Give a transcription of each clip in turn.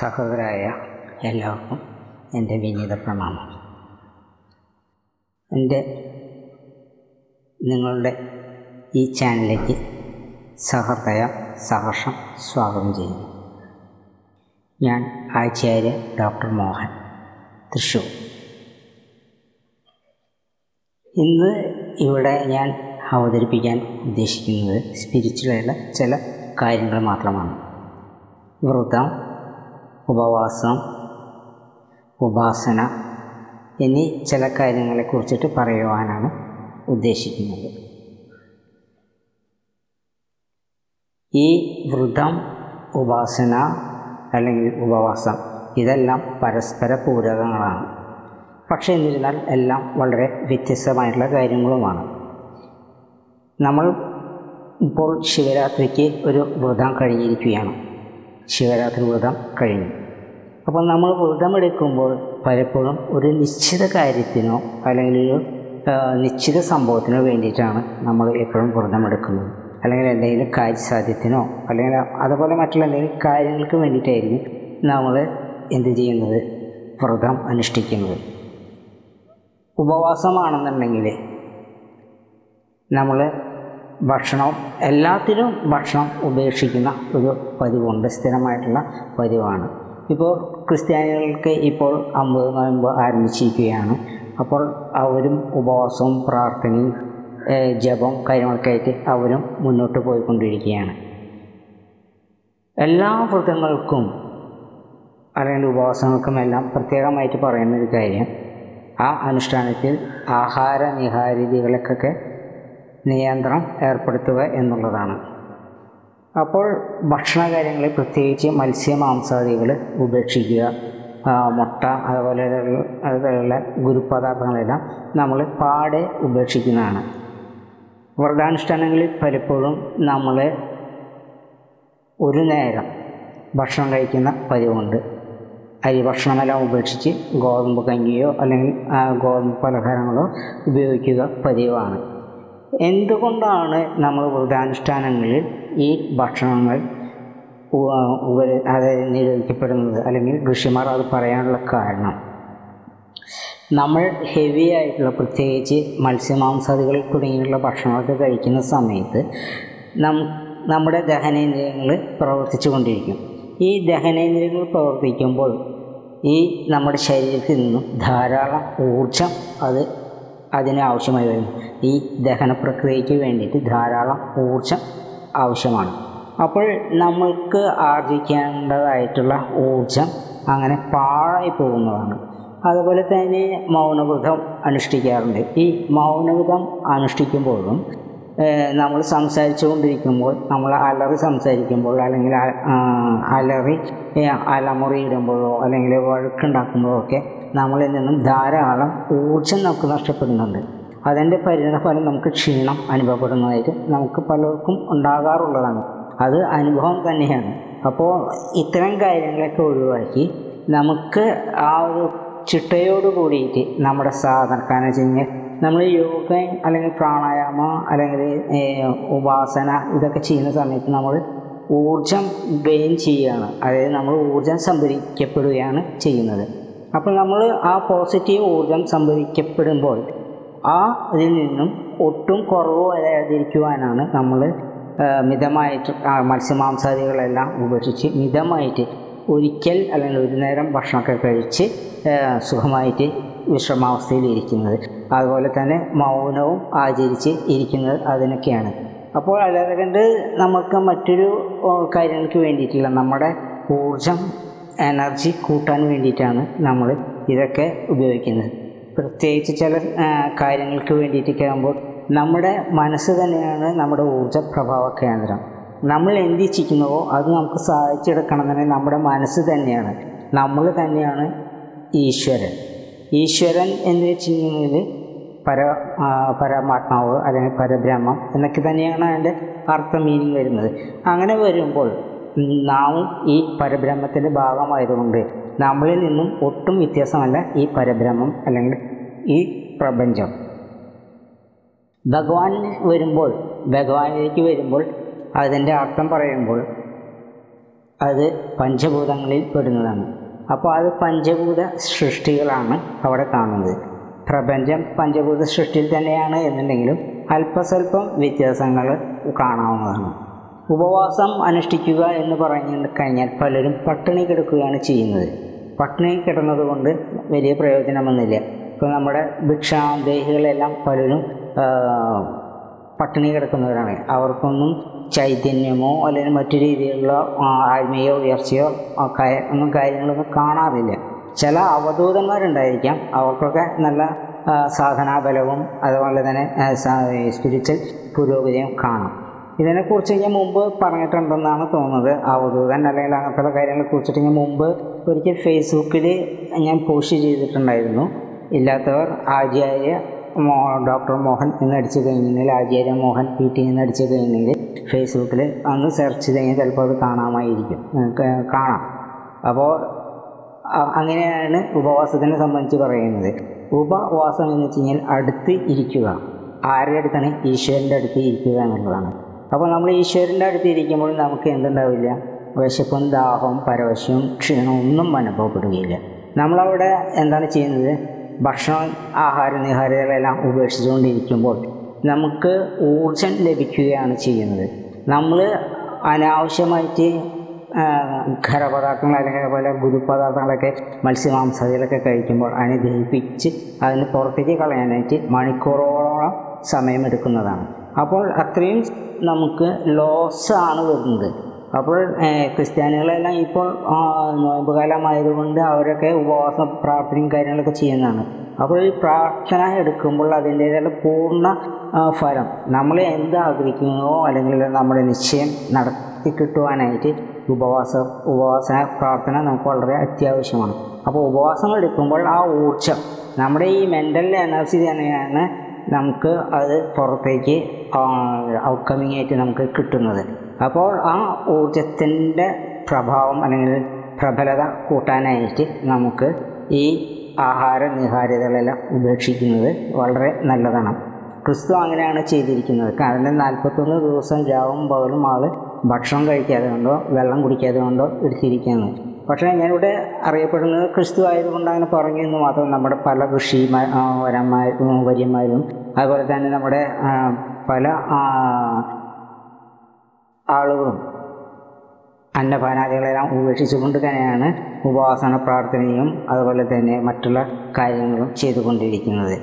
സഹോദരായ എല്ലാവർക്കും എന്റെ വിനീത പ്രണാമം. എന്റെ നിങ്ങളുടെ ഈ ചാനലിലേക്ക് സഹൃദയ സഹർഷം സ്വാഗതം ചെയ്യുന്നു. ഞാൻ ആചാര്യ ഡോക്ടർ മോഹൻ തൃശൂർ ഇന്ന് ഇവിടെ ഞാൻ അവതരിപ്പിക്കാൻ ഉദ്ദേശിക്കുന്നത് സ്പിരിച്വലായുള്ള ചില കാര്യങ്ങൾ മാത്രമാണ്. വ്രതം ഉപവാസം ഉപാസന എന്നീ ചില കാര്യങ്ങളെക്കുറിച്ചിട്ട് പറയുവാനാണ് ഉദ്ദേശിക്കുന്നത്. ഈ വ്രതം ഉപാസന അല്ലെങ്കിൽ ഉപവാസം ഇതെല്ലാം പരസ്പര പൂരകങ്ങളാണ്. പക്ഷേ എന്നിരുന്നാൽ എല്ലാം വളരെ വ്യത്യസ്തമായിട്ടുള്ള കാര്യങ്ങളുമാണ്. നമ്മൾ ഇപ്പോൾ ശിവരാത്രിക്ക് ഒരു വ്രതം കഴിഞ്ഞിരിക്കുകയാണ്. ശിവരാത്രി വ്രതം കഴിഞ്ഞു. അപ്പോൾ നമ്മൾ വ്രതമെടുക്കുമ്പോൾ പലപ്പോഴും ഒരു നിശ്ചിത കാര്യത്തിനോ അല്ലെങ്കിൽ ഒരു നിശ്ചിത സംഭവത്തിനോ വേണ്ടിയിട്ടാണ് നമ്മൾ എപ്പോഴും വ്രതമെടുക്കുന്നത് അല്ലെങ്കിൽ എന്തെങ്കിലും കാര്യസാധ്യത്തിനോ അല്ലെങ്കിൽ അതുപോലെ മറ്റുള്ള എന്തെങ്കിലും കാര്യങ്ങൾക്ക് വേണ്ടിയിട്ടായിരിക്കും നമ്മൾ എന്ത് ചെയ്യുന്നത്? വ്രതം അനുഷ്ഠിക്കുന്നത്. ഉപവാസമാണെന്നുണ്ടെങ്കിൽ നമ്മൾ ഭക്ഷണം എല്ലാത്തിനും ഭക്ഷണം ഉപേക്ഷിക്കുന്ന ഒരു പതിവുണ്ട് സ്ഥിരമായിട്ടുള്ള പതിവാണ്. ഇപ്പോൾ ക്രിസ്ത്യാനികൾക്ക് ഇപ്പോൾ അമ്പത് നോയമ്പ് ആരംഭിച്ചിരിക്കുകയാണ്. അപ്പോൾ അവരും ഉപവാസവും പ്രാർത്ഥനയും ജപം കാര്യങ്ങളൊക്കെ ആയിട്ട് അവരും മുന്നോട്ട് പോയിക്കൊണ്ടിരിക്കുകയാണ്. എല്ലാ വ്രതങ്ങൾക്കും അല്ലെങ്കിൽ ഉപവാസങ്ങൾക്കും എല്ലാം പ്രത്യേകമായിട്ട് പറയുന്ന ഒരു കാര്യം ആ അനുഷ്ഠാനത്തിൽ ആഹാര നിഹാരിതികൾക്കൊക്കെ നിയന്ത്രണം ഏർപ്പെടുത്തുക എന്നുള്ളതാണ്. അപ്പോൾ ഭക്ഷണ കാര്യങ്ങളിൽ പ്രത്യേകിച്ച് മത്സ്യ മാംസാദികൾ ഉപേക്ഷിക്കുക മുട്ട അതുപോലെ അതുപോലെയുള്ള ഗുരുപദാർത്ഥങ്ങളെല്ലാം നമ്മൾ പാടെ ഉപേക്ഷിക്കുന്നതാണ്. വ്രതാനുഷ്ഠാനങ്ങളിൽ പലപ്പോഴും നമ്മൾ ഒരു നേരം ഭക്ഷണം കഴിക്കുന്ന പതിവുണ്ട് അരി ഭക്ഷണമെല്ലാം ഉപേക്ഷിച്ച് ഗോതമ്പ് കഞ്ഞിയോ അല്ലെങ്കിൽ ഗോതമ്പ് പലഹാരങ്ങളോ ഉപയോഗിക്കുക പതിവാണ് എന്തുകൊണ്ടാണ് നമ്മൾ വ്രതാനുഷ്ഠാനങ്ങളിൽ ഈ ഭക്ഷണങ്ങൾ അതായത് നിരോധിക്കപ്പെടുന്നത്? അല്ലെങ്കിൽ ഋഷിമാർ അത് പറയാനുള്ള കാരണം? നമ്മൾ ഹെവി ആയിട്ടുള്ള പ്രത്യേകിച്ച് മത്സ്യമാംസാദികൾ തുടങ്ങിയുള്ള ഭക്ഷണമൊക്കെ കഴിക്കുന്ന സമയത്ത് നം നമ്മുടെ ദഹനേന്ദ്രിയങ്ങൾ പ്രവർത്തിച്ചു കൊണ്ടിരിക്കും. ഈ ദഹനേന്ദ്രിയങ്ങൾ പ്രവർത്തിക്കുമ്പോൾ ഈ നമ്മുടെ ശരീരത്തിൽ നിന്നും ധാരാളം ഊർജം അത് അതിന് ആവശ്യമായി വരും ഈ ദഹന പ്രക്രിയയ്ക്ക് വേണ്ടിയിട്ട് ധാരാളം ഊർജം ആവശ്യമാണ്. അപ്പോൾ നമ്മൾക്ക് ആർജിക്കേണ്ടതായിട്ടുള്ള ഊർജം അങ്ങനെ പാഴായി പോകുന്നതാണ്. അതുപോലെ തന്നെ മൗനവ്രതം അനുഷ്ഠിക്കാറുണ്ട്. ഈ മൗനവ്രതം അനുഷ്ഠിക്കുമ്പോഴും നമ്മൾ സംസാരിച്ചു കൊണ്ടിരിക്കുമ്പോൾ നമ്മൾ അലറി സംസാരിക്കുമ്പോൾ അല്ലെങ്കിൽ അലറി അലമുറിയിടുമ്പോഴോ അല്ലെങ്കിൽ വഴക്കുണ്ടാക്കുമ്പോഴോ ഒക്കെ നമ്മളിൽ നിന്നും ധാരാളം ഊർജം നമുക്ക് നഷ്ടപ്പെടുന്നുണ്ട്. അതിന്റെ പരിണതഫലം നമുക്ക് ക്ഷീണം അനുഭവപ്പെടുന്നതായിട്ട് നമുക്ക് പലർക്കും ഉണ്ടാകാറുള്ളതാണ്. അത് അനുഭവം തന്നെയാണ്. അപ്പോൾ ഇത്തരം കാര്യങ്ങളൊക്കെ ഒഴിവാക്കി നമുക്ക് ആ ഒരു ചിട്ടയോട് കൂടിയിട്ട് നമ്മുടെ സാധനം കാരണം വെച്ച് കഴിഞ്ഞാൽ നമ്മൾ യോഗ അല്ലെങ്കിൽ പ്രാണായാമ അല്ലെങ്കിൽ ഉപാസന ഇതൊക്കെ ചെയ്യുന്ന സമയത്ത് നമ്മൾ ഊർജം ഗെയിൻ ചെയ്യുകയാണ്. അതായത് നമ്മൾ ഊർജം സംഭരിക്കപ്പെടുകയാണ് ചെയ്യുന്നത്. അപ്പോൾ നമ്മൾ ആ പോസിറ്റീവ് ഊർജം സംഭരിക്കപ്പെടുമ്പോൾ ആ ഇതിൽ നിന്നും ഒട്ടും കുറവ് വരാതിരിക്കുവാനാണ് നമ്മൾ മിതമായിട്ട് മത്സ്യമാംസാദികളെല്ലാം ഉപേക്ഷിച്ച് മിതമായിട്ട് ഒരിക്കൽ അല്ലെങ്കിൽ ഒരു നേരം ഭക്ഷണമൊക്കെ കഴിച്ച് സുഖമായിട്ട് വിശ്രമാവസ്ഥയിൽ ഇരിക്കുന്നത്. അതുപോലെ തന്നെ മൗനവും ആചരിച്ച് ഇരിക്കുന്നത് അതിനൊക്കെയാണ്. അപ്പോൾ അല്ലാതെ കണ്ട് നമുക്ക് മറ്റൊരു കാര്യങ്ങൾക്ക് വേണ്ടിയിട്ടില്ല. നമ്മുടെ ഊർജം എനർജി കൂട്ടാൻ വേണ്ടിയിട്ടാണ് നമ്മൾ ഇതൊക്കെ ഉപയോഗിക്കുന്നത്. പ്രത്യേകിച്ച് ചില കാര്യങ്ങൾക്ക് വേണ്ടിയിട്ടൊക്കെ ആകുമ്പോൾ നമ്മുടെ മനസ്സ് തന്നെയാണ് നമ്മുടെ ഊർജ പ്രഭാവ കേന്ദ്രം. നമ്മൾ എന്തിച്ചിരിക്കുന്നുവോ അത് നമുക്ക് സാധിച്ചെടുക്കണമെന്നുണ്ടെങ്കിൽ നമ്മുടെ മനസ്സ് തന്നെയാണ്. നമ്മൾ തന്നെയാണ് ഈശ്വരൻ. ഈശ്വരൻ എന്ന് വെച്ച് കഴിഞ്ഞാൽ പര പരമാത്മാവ് അല്ലെങ്കിൽ പരബ്രഹ്മം എന്നൊക്കെ തന്നെയാണ് അതിന്റെ അർത്ഥം മീനിങ് വരുന്നത്. അങ്ങനെ വരുമ്പോൾ നാം ഈ പരബ്രഹ്മത്തിന്റെ ഭാഗമായതുകൊണ്ട് നമ്മളിൽ നിന്നും ഒട്ടും വ്യത്യാസമല്ല ഈ പരബ്രഹ്മം അല്ലെങ്കിൽ ഈ പ്രപഞ്ചം. ഭഗവാൻ വരുമ്പോൾ ഭഗവാനിലേക്ക് വരുമ്പോൾ അതിന്റെ അർത്ഥം പറയുമ്പോൾ അത് പഞ്ചഭൂതങ്ങളിൽ പെടുന്നതാണ്. അപ്പോൾ അത് പഞ്ചഭൂത സൃഷ്ടികളാണ് അവിടെ കാണുന്നത്. പ്രപഞ്ചം പഞ്ചഭൂത സൃഷ്ടിയിൽ തന്നെയാണ് എന്നുണ്ടെങ്കിലും അല്പസ്വല്പം വ്യത്യാസങ്ങൾ കാണാവുന്നതാണ്. ഉപവാസം അനുഷ്ഠിക്കുക എന്ന് പറഞ്ഞു കഴിഞ്ഞാൽ പലരും പട്ടിണി കിടക്കുകയാണ് ചെയ്യുന്നത്. പട്ടിണി കിടന്നതുകൊണ്ട് വലിയ പ്രയോജനമൊന്നുമില്ല. ഇപ്പോൾ നമ്മുടെ ഭിക്ഷാന്തേഹികളെല്ലാം പലരും പട്ടിണി കിടക്കുന്നവരാണ്. അവർക്കൊന്നും ചൈതന്യമോ അല്ലെങ്കിൽ മറ്റു രീതിയിലുള്ള ആത്മീയോ ഉയർച്ചയോ ഒന്നും കാര്യങ്ങളൊന്നും കാണാറില്ല. ചില അവധൂതന്മാരുണ്ടായിരിക്കാം. അവർക്കൊക്കെ നല്ല സാധനാബലവും അതുപോലെ തന്നെ സ്പിരിച്വൽ പുരോഗതിയും കാണാം. ഇതിനെക്കുറിച്ച് ഞാൻ മുമ്പ് പറഞ്ഞിട്ടുണ്ടെന്നാണ് തോന്നുന്നത്. അവധൂതൻ അല്ലെങ്കിൽ അങ്ങനത്തെ കാര്യങ്ങളെ കുറിച്ചിട്ട് ഞാൻ മുമ്പ് ഒരിക്കൽ ഫേസ്ബുക്കിൽ ഞാൻ പോസ്റ്റ് ചെയ്തിട്ടുണ്ടായിരുന്നു. ഇല്ലാത്തവർ ആചാര്യ മോ ഡോക്ടർ മോഹൻ എന്ന് അടിച്ചു കഴിഞ്ഞെങ്കിൽ ആചാര്യ മോഹൻ പി ടി എന്ന് അടിച്ചു കഴിഞ്ഞെങ്കിൽ ഫേസ്ബുക്കിൽ അന്ന് സെർച്ച് കഴിഞ്ഞാൽ ചിലപ്പോൾ അത് കാണാമായിരിക്കും. കാണാം. അപ്പോൾ അങ്ങനെയാണ് ഉപവാസത്തിനെ സംബന്ധിച്ച് പറയുന്നത്. ഉപവാസം എന്ന് വെച്ച് കഴിഞ്ഞാൽ അടുത്ത് ഇരിക്കുക. ആരുടെ അടുത്താണ്? ഈശ്വരന്റെ അടുത്ത് ഇരിക്കുക എന്നുള്ളതാണ്. അപ്പോൾ നമ്മൾ ഈശ്വരന്റെ അടുത്ത് ഇരിക്കുമ്പോൾ നമുക്ക് എന്തുണ്ടാവില്ല? വിശപ്പും ദാഹവും പരവശവും ക്ഷീണവും ഒന്നും അനുഭവപ്പെടുകയില്ല. നമ്മളവിടെ എന്താണ് ചെയ്യുന്നത്? ഭക്ഷണം ആഹാര നിഹാരങ്ങളെല്ലാം ഉപേക്ഷിച്ചുകൊണ്ടിരിക്കുമ്പോൾ നമുക്ക് ഊർജം ലഭിക്കുകയാണ് ചെയ്യുന്നത്. നമ്മൾ അനാവശ്യമായിട്ട് ഖരപദാർത്ഥങ്ങൾ അല്ലെങ്കിൽ അതുപോലെ ഗുരുപദാർത്ഥങ്ങളൊക്കെ മത്സ്യമാംസാദികളൊക്കെ കഴിക്കുമ്പോൾ അതിനെ ദഹിപ്പിച്ച് അതിന് പുറത്തേക്ക് കളയാനായിട്ട് മണിക്കൂറോളം സമയമെടുക്കുന്നതാണ്. അപ്പോൾ അത്രയും നമുക്ക് ലോസ് ആണ് വരുന്നത്. അപ്പോൾ ക്രിസ്ത്യാനികളെല്ലാം ഇപ്പോൾ നോയമ്പുകാലമായതുകൊണ്ട് നോയമ്പ് അവരൊക്കെ ഉപവാസം പ്രാർത്ഥനയും കാര്യങ്ങളൊക്കെ ചെയ്യുന്നതാണ്. അപ്പോൾ ഈ പ്രാർത്ഥന എടുക്കുമ്പോൾ അതിന്റേതായ പൂർണ ഫലം. നമ്മൾ എന്ത് ആഗ്രഹിക്കുന്നുവോ അല്ലെങ്കിൽ നമ്മുടെ നിശ്ചയം നടത്തി കിട്ടുവാനായിട്ട് ഉപവാസം ഉപവാസ പ്രാർത്ഥന നമുക്ക് വളരെ അത്യാവശ്യമാണ്. അപ്പോൾ ഉപവാസം എടുക്കുമ്പോൾ ആ ഊർജം നമ്മുടെ ഈ മെന്റൽ എനർജി തന്നെയാണ് നമുക്ക് അത് പുറത്തേക്ക് ഔട്ട്കമ്മിങ് ആയിട്ട് നമുക്ക് കിട്ടുന്നത്. അപ്പോൾ ആ ഊർജത്തിന്റെ പ്രഭാവം അല്ലെങ്കിൽ പ്രബലത കൂട്ടാനായിട്ട് നമുക്ക് ഈ ആഹാര നിഹാരിതകളെല്ലാം ഉപേക്ഷിക്കുന്നത് വളരെ നല്ലതാണ്. ക്രിസ്തു അങ്ങനെയാണ് ചെയ്തിരിക്കുന്നത്. കാരണം നാൽപ്പത്തൊന്ന് ദിവസം രാവും പകലും ആൾ ഭക്ഷണം കഴിക്കാതെ കൊണ്ടോ വെള്ളം കുടിക്കാതെ കൊണ്ടോ എടുത്തിരിക്കുന്നത് പക്ഷേ ഞാനിവിടെ അറിയപ്പെടുന്നത് ക്രിസ്തു ആയതുകൊണ്ട് അങ്ങനെ പറഞ്ഞു എന്ന് മാത്രം നമ്മുടെ പല കൃഷി വരന്മാരും വര്യന്മാരും അതുപോലെ തന്നെ നമ്മുടെ പല ആളുകളും അന്നപാനാദികളെല്ലാം ഉപേക്ഷിച്ചുകൊണ്ട് തന്നെയാണ് ഉപാസന പ്രാർത്ഥനയും അതുപോലെ തന്നെ മറ്റുള്ള കാര്യങ്ങളും ചെയ്തുകൊണ്ടിരിക്കുന്നത്.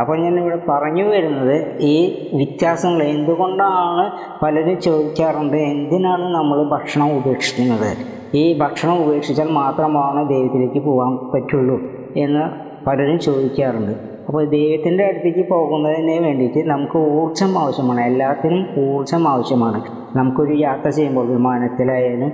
അപ്പോൾ ഞാൻ ഇവിടെ പറഞ്ഞു വരുന്നത് ഈ വ്യത്യാസങ്ങൾ എന്തുകൊണ്ടാണ് പലരും ചോദിക്കാറുണ്ട് എന്തിനാണ് നമ്മൾ ഭക്ഷണം ഉപേക്ഷിക്കുന്നത്? ഈ ഭക്ഷണം ഉപേക്ഷിച്ചാൽ മാത്രമാണ് ദൈവത്തിലേക്ക് പോകാൻ പറ്റുള്ളൂ എന്ന് പലരും ചോദിക്കാറുണ്ട്. അപ്പോൾ ദൈവത്തിന്റെ അടുത്തേക്ക് പോകുന്നതിന് വേണ്ടിയിട്ട് നമുക്ക് ഊർജം ആവശ്യമാണ്. എല്ലാത്തിനും ഊർജം ആവശ്യമാണ്. നമുക്കൊരു യാത്ര ചെയ്യുമ്പോൾ വിമാനത്തിലായാലും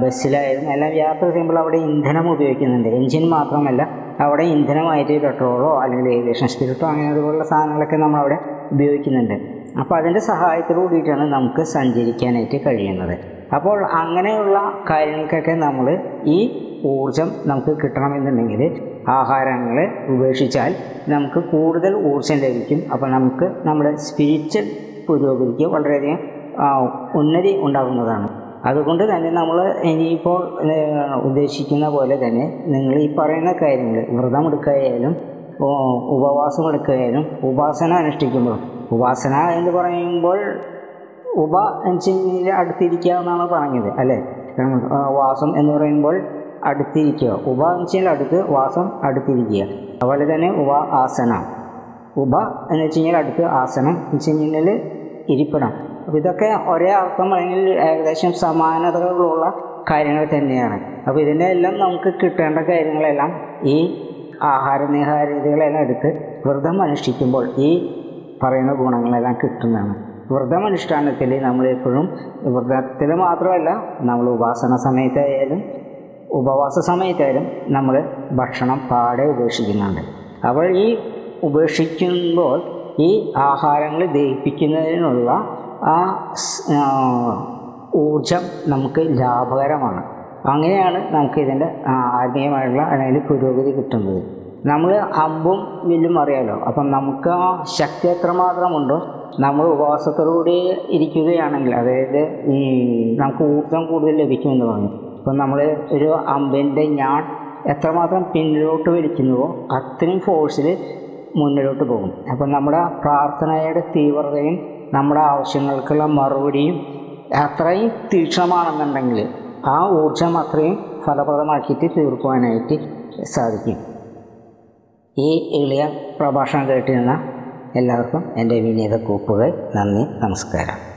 ബസ്സിലായാലും എല്ലാം യാത്ര ചെയ്യുമ്പോൾ അവിടെ ഇന്ധനം ഉപയോഗിക്കുന്നുണ്ട്. എൻജിൻ മാത്രമല്ല അവിടെ ഇന്ധനമായിട്ട് പെട്രോളോ അല്ലെങ്കിൽ ഏവിയേഷൻ സ്പിരിറ്റോ അങ്ങനെ അതുപോലുള്ള സാധനങ്ങളൊക്കെ നമ്മളവിടെ ഉപയോഗിക്കുന്നുണ്ട്. അപ്പോൾ അതിന്റെ സഹായത്തോടു കൂടിയിട്ടാണ് നമുക്ക് സഞ്ചരിക്കാനായിട്ട് കഴിയുന്നത്. അപ്പോൾ അങ്ങനെയുള്ള കാര്യങ്ങൾക്കൊക്കെ നമ്മൾ ഈ ഊർജം നമുക്ക് കിട്ടണമെന്നുണ്ടെങ്കിൽ ആഹാരങ്ങൾ ഉപേക്ഷിച്ചാൽ നമുക്ക് കൂടുതൽ ഊർജം ലഭിക്കും. അപ്പോൾ നമുക്ക് നമ്മുടെ സ്പീച്ച് പുരോഗതിക്ക് വളരെയധികം ഉന്നതി ഉണ്ടാകുന്നതാണ്. അതുകൊണ്ട് തന്നെ നമ്മൾ ഇനിയിപ്പോൾ ഉദ്ദേശിക്കുന്ന പോലെ തന്നെ നിങ്ങൾ ഈ പറയുന്ന കാര്യങ്ങൾ വ്രതം എടുക്കുകയായാലും ഉപവാസം എടുക്കുകയായാലും ഉപാസന അനുഷ്ഠിക്കുമ്പോഴും ഉപാസന എന്ന് പറയുമ്പോൾ ഉപ എഞ്ചിനീയർ അടുത്തിരിക്കുക എന്നാണ് പറഞ്ഞത് അല്ലേ? വാസം എന്ന് പറയുമ്പോൾ അടുത്തിരിക്കുക. ഉപ എന്ന് അടുത്ത് വാസം അടുത്തിരിക്കുക. അതുപോലെ തന്നെ ഉപ ആസന. ഉപ എന്ന് വെച്ച് കഴിഞ്ഞാൽ അടുത്ത് ആസനം എന്ന് വെച്ച് കഴിഞ്ഞാൽ ഇരിപ്പിടം. അപ്പോൾ ഇതൊക്കെ ഒരേ അർത്ഥം അല്ലെങ്കിൽ ഏകദേശം സമാനതകളുള്ള കാര്യങ്ങൾ തന്നെയാണ്. അപ്പോൾ ഇതിന്റെ എല്ലാം നമുക്ക് കിട്ടേണ്ട കാര്യങ്ങളെല്ലാം ഈ ആഹാര നിഹാര രീതികളെല്ലാം എടുത്ത് വ്രതം അനുഷ്ഠിക്കുമ്പോൾ ഈ പറയുന്ന ഗുണങ്ങളെല്ലാം കിട്ടുന്നതാണ്. വ്രതമനുഷ്ഠാനത്തിൽ നമ്മളെപ്പോഴും വ്രതത്തിൽ മാത്രമല്ല നമ്മൾ ഉപാസന സമയത്തായാലും ഉപവാസ സമയത്തായാലും നമ്മൾ ഭക്ഷണം പാടെ ഉപേക്ഷിക്കുന്നുണ്ട്. അപ്പോൾ ഈ ഉപേക്ഷിക്കുമ്പോൾ ഈ ആഹാരങ്ങൾ ദഹിപ്പിക്കുന്നതിനുള്ള ആ ഊർജം നമുക്ക് ലാഭകരമാണ്. അങ്ങനെയാണ് നമുക്ക് ഇതിന്റെ ആത്മീയമായിട്ടുള്ള അല്ലെങ്കിൽ പുരോഗതി കിട്ടുന്നത്. നമ്മൾ അമ്പും വില്ലും അറിയാലോ? അപ്പം നമുക്ക് ആ ശക്തി എത്രമാത്രമുണ്ടോ നമ്മൾ ഉപവാസത്തോടുകൂടി ഇരിക്കുകയാണെങ്കിൽ അതായത് ഈ നമുക്ക് ഊർജം കൂടുതൽ ലഭിക്കുമെന്ന് പറഞ്ഞു. ഇപ്പം നമ്മൾ ഒരു അമ്പിന്റെ ഞാൻ എത്രമാത്രം പിന്നിലോട്ട് വലിക്കുന്നുവോ അത്രയും ഫോഴ്സിൽ മുന്നിലോട്ട് പോകും. അപ്പം നമ്മുടെ പ്രാർത്ഥനയുടെ തീവ്രതയും നമ്മുടെ ആവശ്യങ്ങൾക്കുള്ള മറുപടിയും അത്രയും തീക്ഷണമാണെന്നുണ്ടെങ്കിൽ ആ ഊർജം അത്രയും ഫലപ്രദമാക്കിയിട്ട് തീർക്കുവാനായിട്ട് സാധിക്കും. ഈ എളിയ പ്രഭാഷണം കേട്ടിരുന്ന എല്ലാവർക്കും എന്റെ വിനീത കൂപ്പുകൾ നന്ദി നമസ്കാരം.